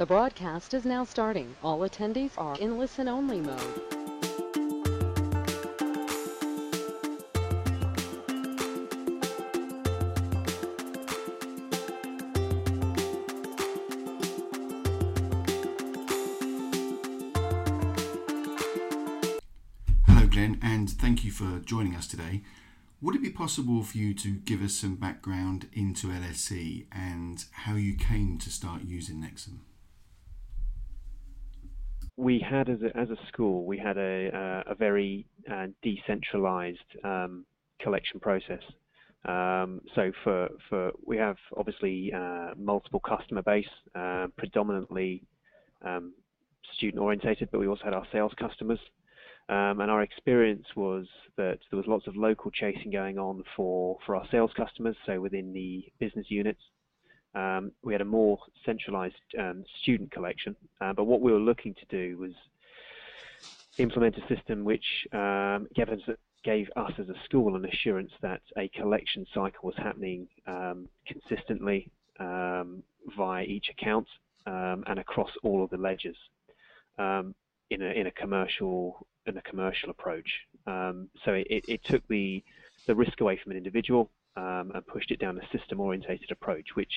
The broadcast is now starting. All attendees are in listen-only mode. Hello, Glenn, and thank you for joining us today. Would it be possible for you to give us some background into LSE and how you came to start using Nexum? We had as a, as a school, we had a, uh, a very uh, decentralized um, collection process. Um, so for, for we have obviously uh, multiple customer base, uh, predominantly um, student orientated, but we also had our sales customers. Um, and our experience was that there was lots of local chasing going on for, for our sales customers, so within the business units. Um, we had a more centralized um, student collection, uh, but what we were looking to do was implement a system which um, gave, us, gave, us, as a school an assurance that a collection cycle was happening um, consistently um, via each account um, and across all of the ledgers in a, in, a, commercial in a commercial approach. so it, it took the the risk away from an individual um, and pushed it down a system-orientated approach, which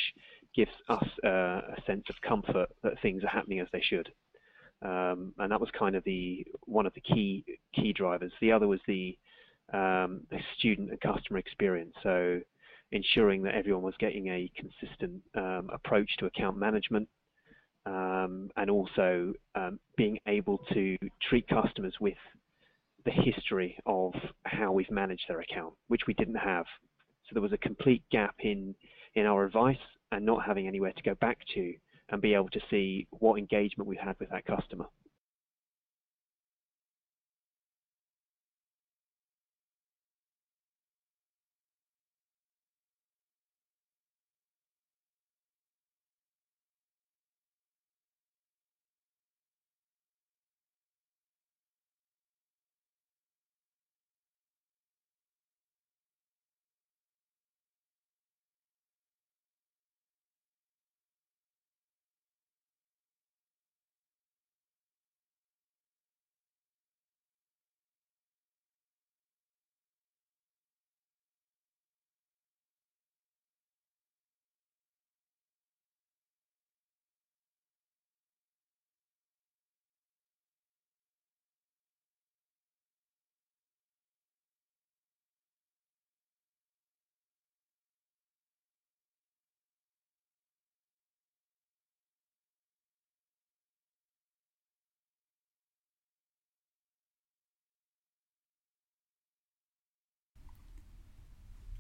gives us uh, a sense of comfort that things are happening as they should. Um, and that was kind of the one of the key key drivers. The other was the um, the student and customer experience. So ensuring that everyone was getting a consistent um, approach to account management, um, and also um, being able to treat customers with the history of how we've managed their account, which we didn't have so there was a complete gap in, in our advice and not having anywhere to go back to and be able to see what engagement we had with that customer.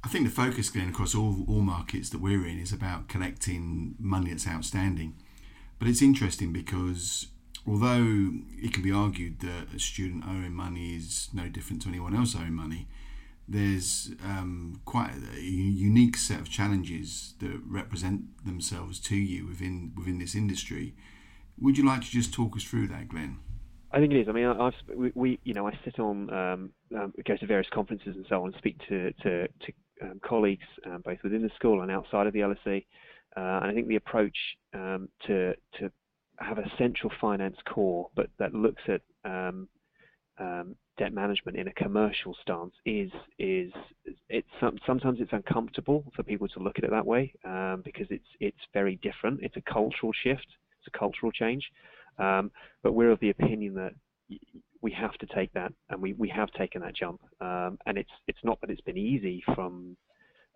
I think the focus, Glenn, across all, all markets that we're in is about collecting money that's outstanding. But it's interesting because although it can be argued that a student owing money is no different to anyone else owing money, there's um, quite a unique set of challenges that represent themselves to you within within this industry. Would you like to just talk us through that, Glenn? I think it is. I mean, I've we, you know I sit on um, um, go to various conferences and so on, and speak to to, to um, colleagues um, both within the school and outside of the LSE. Uh, and I think the approach um, to to have a central finance core, but that looks at um, um, debt management in a commercial stance is is it's sometimes it's uncomfortable for people to look at it that way um, because it's it's very different. It's a cultural shift. It's a cultural change. but we're of the opinion that we have to take that, and we, we have taken that jump. Um, and it's it's not that it's been easy from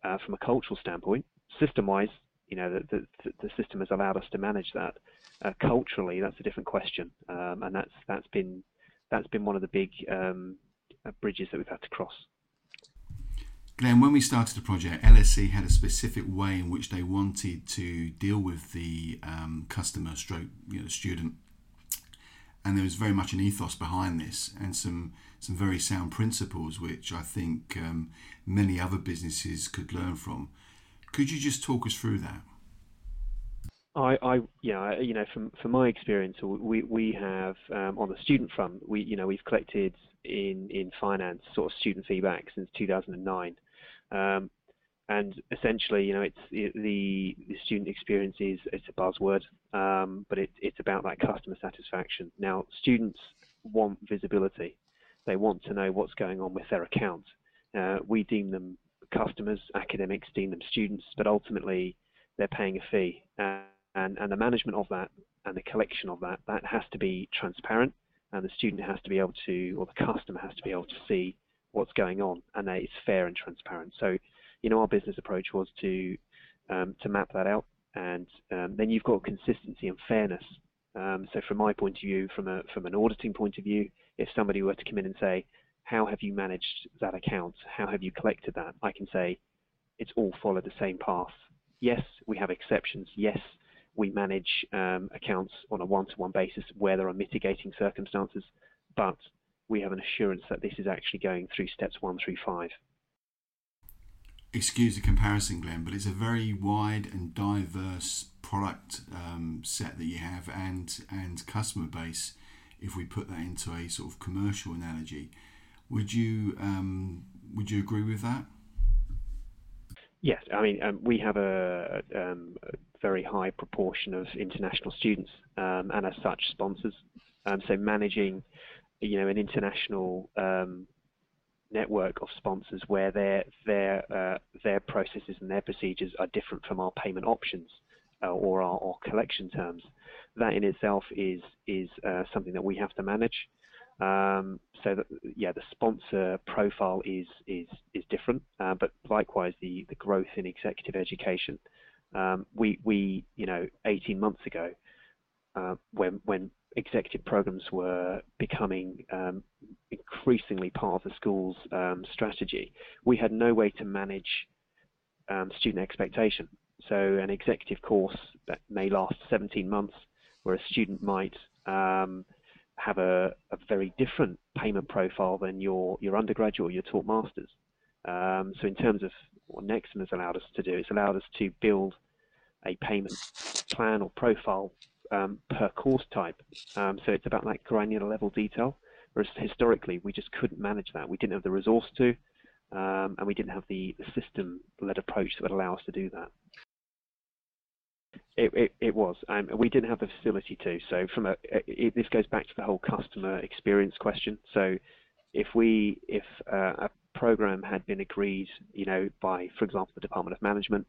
uh, from a cultural standpoint. System-wise, you know, the, the, the system has allowed us to manage that. Uh, culturally, that's a different question, um, and that's that's been that's been one of the big um, uh, bridges that we've had to cross. Glenn, when we started the project, LSE had a specific way in which they wanted to deal with the um, customer stroke you know, student and there was very much an ethos behind this and some some very sound principles which I think um, many other businesses could learn from. Could you just talk us through that? I, I yeah, you know, from from my experience, we we have um, on the student front, we you know we've collected in in finance sort of student feedback since 2009. Um, and essentially, you know, it's it, the the student experience is it's a buzzword, um, but it, it's about that customer satisfaction. Now, students want visibility; they want to know what's going on with their account. Uh, we deem them customers, academics deem them students, but ultimately they're paying a fee, and and the management of that and the collection of that that has to be transparent, and the student has to be able to, or the customer has to be able to see what's going on, and that it's fair and transparent. So you know, our business approach was to um, to map that out, and um, then you've got consistency and fairness. Um, so, from my point of view, from a from an auditing point of view, if somebody were to come in and say, "How have you managed that account? How have you collected that?" I can say, "It's all followed the same path." Yes, we have exceptions. Yes, we manage um, accounts on a one-to-one basis where there are mitigating circumstances, but we have an assurance that this is actually going through steps one through five excuse the comparison, Glenn, but it's a very wide and diverse product um, set that you have and and customer base. If we put that into a sort of commercial analogy, would you um, would you agree with that? Yes, I mean um, we have a, um, a, very high proportion of international students um, and as such sponsors. Um, so managing, you know, an international network of sponsors where their their uh, their processes and their procedures are different from our payment options uh, or our collection terms. That in itself is is uh, something that we have to manage. Um, so that yeah, the sponsor profile is is is different, uh, but likewise the the growth in executive education. Um, we we you know 18 months ago uh, when when executive programs were becoming um, increasingly part of the school's um, strategy, we had no way to manage um, student expectation. So an executive course that may last 17 months, where a student might um, have a, a, very different payment profile than your, your undergraduate or your taught masters. Um, so in terms of what Nexum has allowed us to do, it's allowed us to build a payment plan or profile um, per course type. Um, so it's about that granular level detail. Whereas historically, we just couldn't manage that. We didn't have the resource to, um, and we didn't have the, system-led approach that would allow us to do that. It, it, it was. Um, we didn't have the facility to. So from a, it, this goes back to the whole customer experience question. So if we, if uh, a program had been agreed, you know, by, for example, the Department of Management,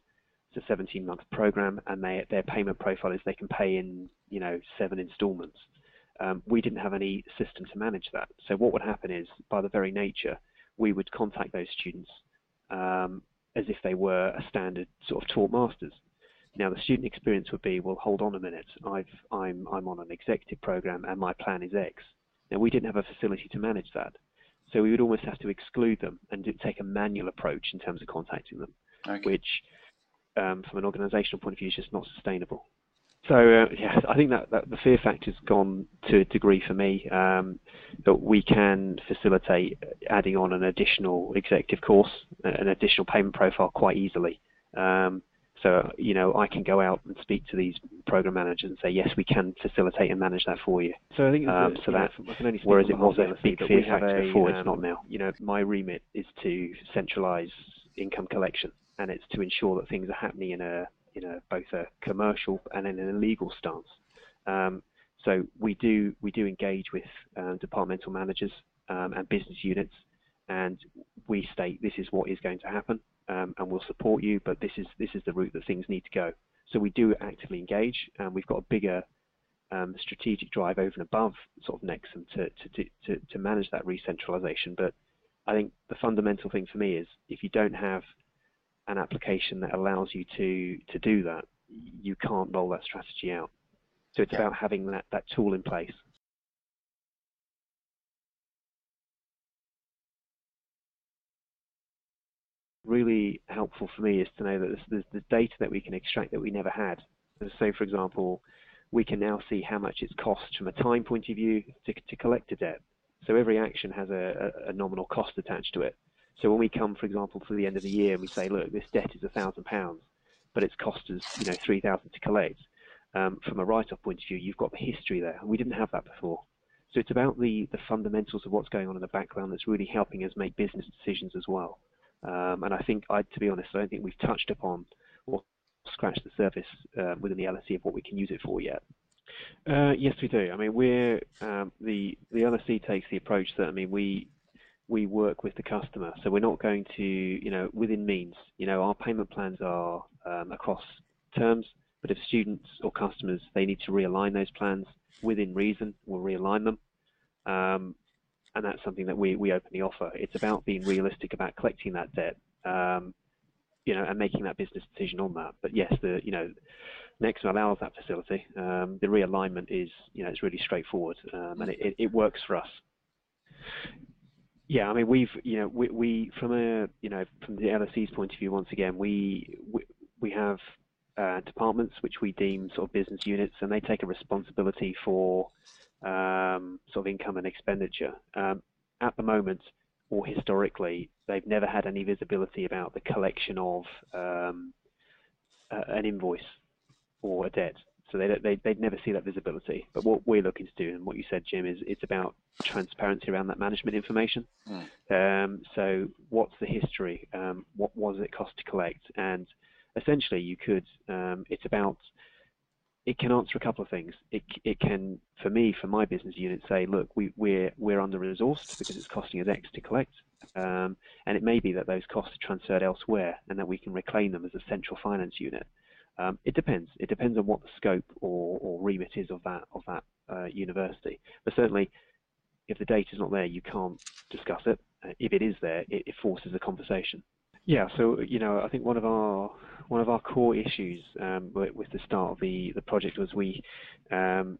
it's a 17 month program and they, their payment profile is they can pay in you know seven installments. Um, we didn't have any system to manage that. So what would happen is by the very nature we would contact those students um, as if they were a standard sort of taught masters. Now the student experience would be well hold on a minute. I've, I'm, I'm on an executive program and my plan is X. Now we didn't have a facility to manage that. So we would almost have to exclude them and take a manual approach in terms of contacting them okay. which um, from an organisational point of view is just not sustainable. So uh, yeah, I think that, that, the fear factor's gone to a degree for me. Um, that we can facilitate adding on an additional executive course, an additional payment profile quite easily. Um, so you know, I can go out and speak to these program managers and say, yes, we can facilitate and manage that for you. So I think um, so that whereas it was a big fear factor before, it's not um, now. You know, my remit is to centralise income collection and it's to ensure that things are happening in a in a both a commercial and in a legal stance. Um, so we do we do engage with uh, departmental managers um, and business units, and we state this is what is going to happen, um, and we'll support you, but this is this is the route that things need to go. So we do actively engage, and we've got a bigger um, strategic drive over and above sort of Nexum to, to, to, to manage that re-centralization. But I think the fundamental thing for me is if you don't have an application that allows you to to do that, you can't roll that strategy out. So it's yeah. about having that, that tool in place. Really helpful for me is to know that there's, there's the data that we can extract that we never had. So, for example, we can now see how much it's cost from a time point of view to, to collect a debt. So every action has a, a nominal cost attached to it. So when we come, for example, to the end of the year and we say, look, this debt is a thousand pounds, but it's cost us, you know, three thousand to collect. Um, from a write-off point of view, you've got the history there. We didn't have that before. So it's about the, the fundamentals of what's going on in the background that's really helping us make business decisions as well. Um, and I think, I, to be honest, I don't think we've touched upon or scratched the surface uh, within the LSE of what we can use it for yet. Uh, yes, we do. I mean, we're um, the the LSE takes the approach that I mean we we work with the customer, so we're not going to you know within means. You know, our payment plans are um, across terms, but if students or customers they need to realign those plans within reason, we'll realign them. Um, and that's something that we, we openly offer. It's about being realistic about collecting that debt, um, you know, and making that business decision on that. But yes, the you know, Nexum allows that facility. Um, the realignment is you know it's really straightforward, um, and it, it, works for us. Yeah, I mean we've you know we, we from a you know from the LSE's point of view once again we we, we have uh, departments which we deem sort of business units, and they take a responsibility for um, sort of income and expenditure. Um, at the moment, or historically, they've never had any visibility about the collection of um, uh, an invoice or a debt. So they, they, they'd never see that visibility. But what we're looking to do, and what you said, Jim, is it's about transparency around that management information. Mm. Um, so what's the history? Um, what was it cost to collect? And essentially, you could. Um, it's about it can answer a couple of things. It, it can, for me, for my business unit, say, look, we, we're we're under resourced because it's costing us X to collect, um, and it may be that those costs are transferred elsewhere, and that we can reclaim them as a central finance unit. Um, it depends. It depends on what the scope or, or remit is of that of that uh, university. But certainly, if the data is not there, you can't discuss it. Uh, if it is there, it, it forces a conversation. Yeah, so you know, I think one of our one of our core issues um, with, the start of the the project was we um,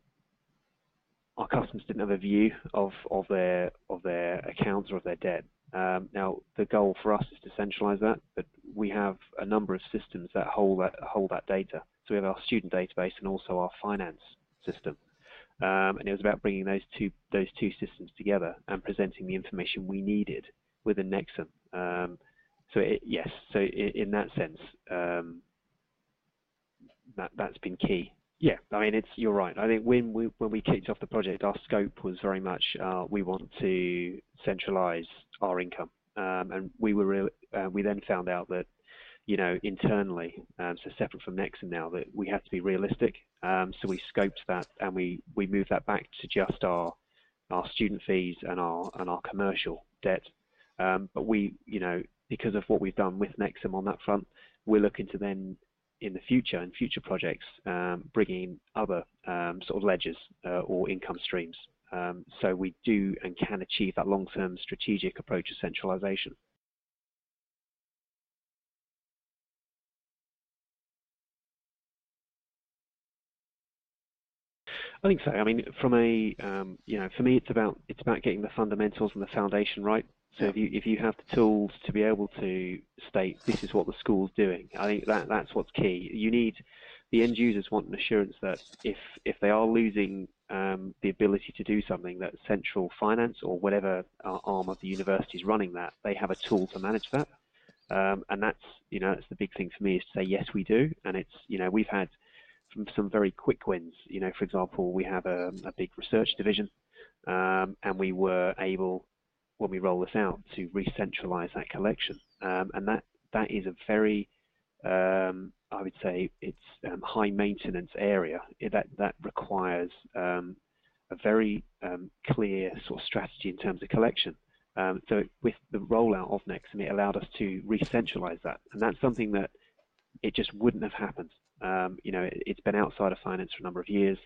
our customers didn't have a view of of their of their accounts or of their debt. Um, now the goal for us is to centralize that, but we have a number of systems that hold that hold that data. So we have our student database and also our finance system. Um, and it was about bringing those two those two systems together and presenting the information we needed within Nexum. Um, so it, yes, so in, in that sense, um, that that's been key. Yeah, I mean, it's you're right. I think when we when we kicked off the project, our scope was very much uh, we want to centralise our income, um, and we were re- uh, we then found out that you know internally, um, so separate from Nexum now, that we had to be realistic. Um, so we scoped that and we we moved that back to just our our student fees and our and our commercial debt. Um, but we, you know, because of what we've done with Nexum on that front, we're looking to then in the future and future projects um, bringing other um, sort of ledgers uh, or income streams. Um, so we do and can achieve that long-term strategic approach of centralization. I think so. I mean, from a um, you know, for me, it's about it's about getting the fundamentals and the foundation right. So if you if you have the tools to be able to state this is what the school's doing, I think that that's what's key. You need the end users want an assurance that if if they are losing um, the ability to do something, that central finance or whatever arm of the university is running that, they have a tool to manage that. Um, and that's you know that's the big thing for me is to say yes we do, and it's you know we've had some, some very quick wins. You know, for example, we have a, a big research division, um, and we were able when we roll this out to re-centralize that collection. Um, and that, that is a very, um, I would say, it's um, high maintenance area. That, that requires um, a very um, clear sort of strategy in terms of collection. Um, so with the rollout of Nexum, it allowed us to re-centralize that. And that's something that it just wouldn't have happened. you know, it, has been outside of finance for a number of years.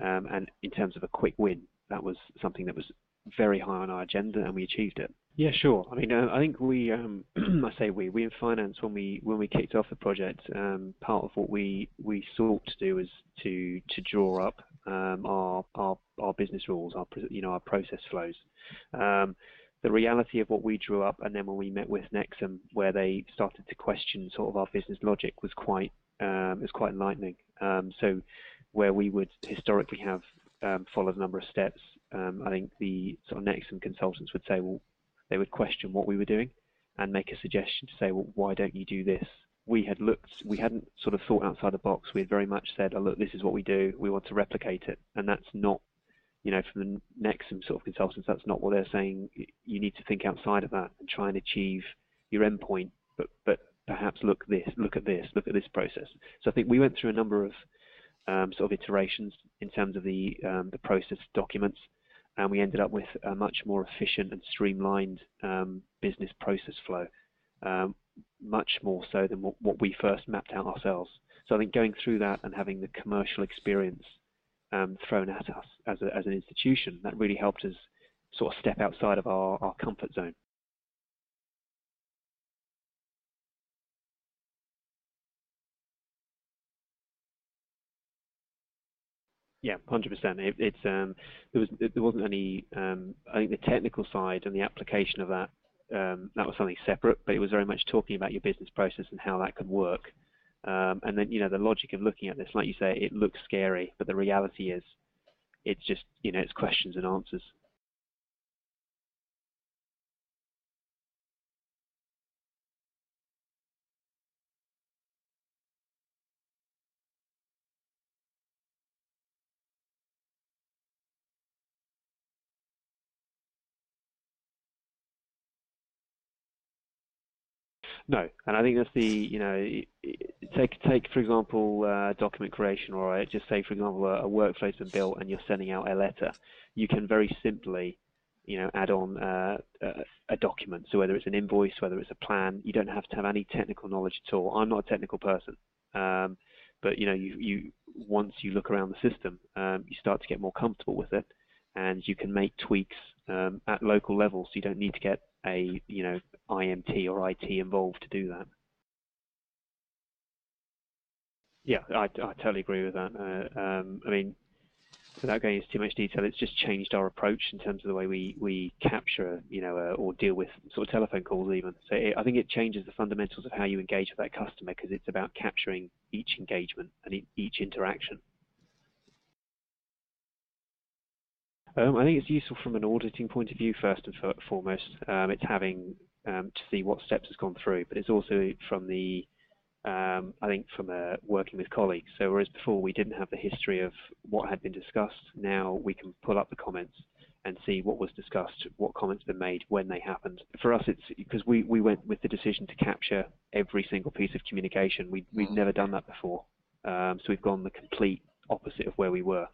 and in terms of a quick win, that was something that was very high on our agenda, and we achieved it. Yeah, sure. I mean, uh, I think we, um, I say we, we in finance when we when we kicked off the project, um, part of what we we sought to do was to to draw up um, our our our business rules, our you know our process flows. Um, the reality of what we drew up, and then when we met with Nexum, where they started to question sort of our business logic, was quite um, was quite enlightening. Um, so, where we would historically have um, followed a number of steps, um, I think the sort of Nexum consultants would say, well, they would question what we were doing and make a suggestion to say, well, why don't you do this? We had looked, we hadn't sort of thought outside the box. We had very much said, oh, look, this is what we do. We want to replicate it. And that's not, you know, from the Nexum sort of consultants, that's not what they're saying. You need to think outside of that and try and achieve your endpoint, but but perhaps look this, look at this, look at this process. So I think we went through a number of um, sort of iterations in terms of the um, the process documents, and we ended up with a much more efficient and streamlined um, business process flow, um, much more so than what, what, we first mapped out ourselves. So I think going through that and having the commercial experience um, thrown at us as, a, as an institution, that really helped us sort of step outside of our, our comfort zone. Yeah, hundred percent. It, it's um, there was there wasn't any. Um, I think the technical side and the application of that um, that was something separate, but it was very much talking about your business process and how that could work. Um, and then you know the logic of looking at this, like you say, it looks scary, but the reality is, it's just you know it's questions and answers. No, and I think that's the you know take take for example uh, document creation or just say for example a, a workflow's been built and you're sending out a letter, you can very simply you know add on uh, a, a, document. So whether it's an invoice, whether it's a plan, you don't have to have any technical knowledge at all. I'm not a technical person, um, but you know you you once you look around the system, um, you start to get more comfortable with it, and you can make tweaks um, at local level. So you don't need to get a you know IMT or IT involved to do that. Yeah, I, I totally agree with that. Uh, um, I mean, without going into too much detail, it's just changed our approach in terms of the way we, we capture, you know, uh, or deal with sort of telephone calls even. So it, I think it changes the fundamentals of how you engage with that customer because it's about capturing each engagement and each interaction. Um, I think it's useful from an auditing point of view first and foremost. Um, it's having um, to see what steps has gone through, but it's also from the um, I think from uh, working with colleagues. So whereas before we didn't have the history of what had been discussed, now we can pull up the comments and see what was discussed, what comments been made, when they happened. For us, it's because we, we went with the decision to capture every single piece of communication. We, we've never done that before. Um, so we've gone the complete opposite of where we were.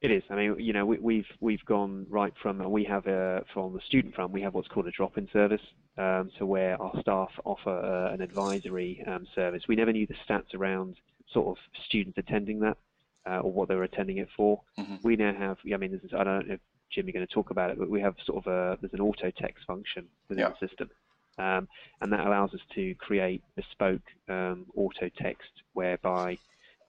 It is. I mean, you know, we, have we've, we've gone right from we have a from the student front we have what's called a drop-in service, um, so where our staff offer uh, an advisory um, service. We never knew the stats around sort of students attending that uh, or what they were attending it for. Mm-hmm. We now have. I mean, I don't know if Jim you're going to talk about it, but we have sort of a there's an auto text function within yeah. the system. Um, and that allows us to create bespoke um, auto text whereby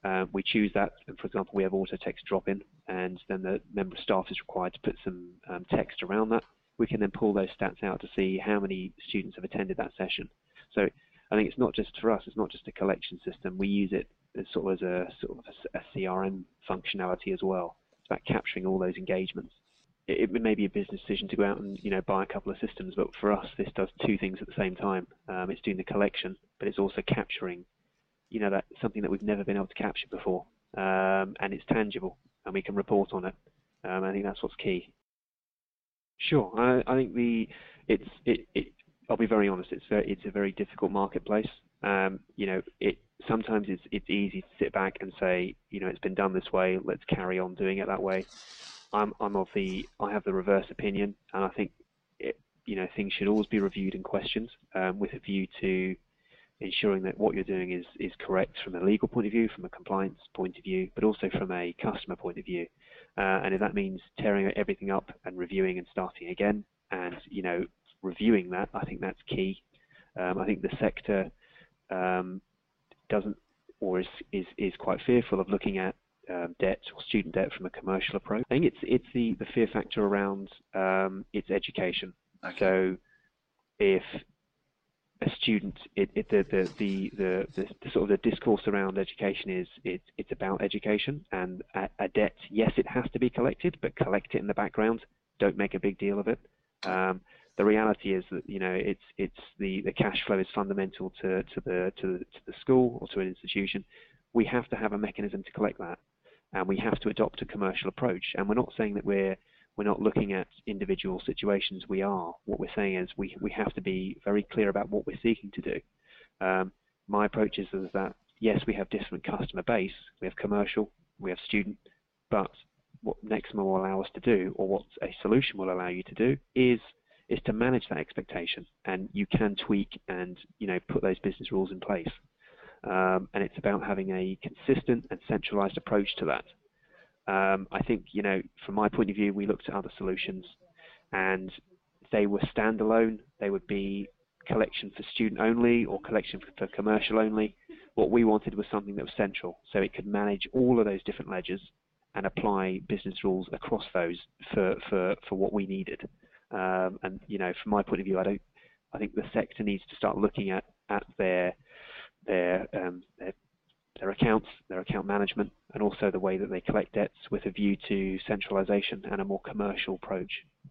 um, we choose that, for example, we have auto text drop in, and then the member of staff is required to put some um, text around that. We can then pull those stats out to see how many students have attended that session. So I think it's not just for us, it's not just a collection system. We use it as sort of as a sort of a CRM functionality as well. It's about capturing all those engagements. It, it, may be a business decision to go out and you know buy a couple of systems, but for us, this does two things at the same time. Um, it's doing the collection, but it's also capturing you know, that's something that we've never been able to capture before, um, and it's tangible, and we can report on it. Um, I think that's what's key. Sure, I, I think the it's it, it, I'll be very honest. It's a, it's a very difficult marketplace. Um, you know, it sometimes it's it's easy to sit back and say, you know, it's been done this way. Let's carry on doing it that way. I'm I'm of the I have the reverse opinion, and I think it, you know things should always be reviewed and questioned um, with a view to ensuring that what you're doing is, is correct from a legal point of view, from a compliance point of view, but also from a customer point of view. Uh, and if that means tearing everything up and reviewing and starting again, and you know reviewing that, I think that's key. Um, I think the sector um, doesn't or is, is is quite fearful of looking at um, debt or student debt from a commercial approach. I think it's it's the, the fear factor around um, its education. Okay. So if a student, it, it, the, the, the, the, sort of the discourse around education is it, it's about education and a, a, debt. Yes, it has to be collected, but collect it in the background. Don't make a big deal of it. Um, the reality is that you know it's it's the, the cash flow is fundamental to, to the to to the school or to an institution. We have to have a mechanism to collect that, and we have to adopt a commercial approach. And we're not saying that we're we're not looking at individual situations. We are. What we're saying is we we have to be very clear about what we're seeking to do. Um, my approach is, that yes, we have different customer base. We have commercial, we have student, but what Nexum will allow us to do, or what a solution will allow you to do, is is to manage that expectation, and you can tweak and you know put those business rules in place. Um, and it's about having a consistent and centralized approach to that. Um, I think you know, from my point of view, we looked at other solutions, and they were standalone. They would be collection for student only or collection for commercial only. What we wanted was something that was central, so it could manage all of those different ledgers and apply business rules across those for, for, for what we needed. Um, and you know, from my point of view, I don't. I think the sector needs to start looking at at their their um, their, their accounts, their account management, and also the way that they collect debts with a view to centralisation and a more commercial approach.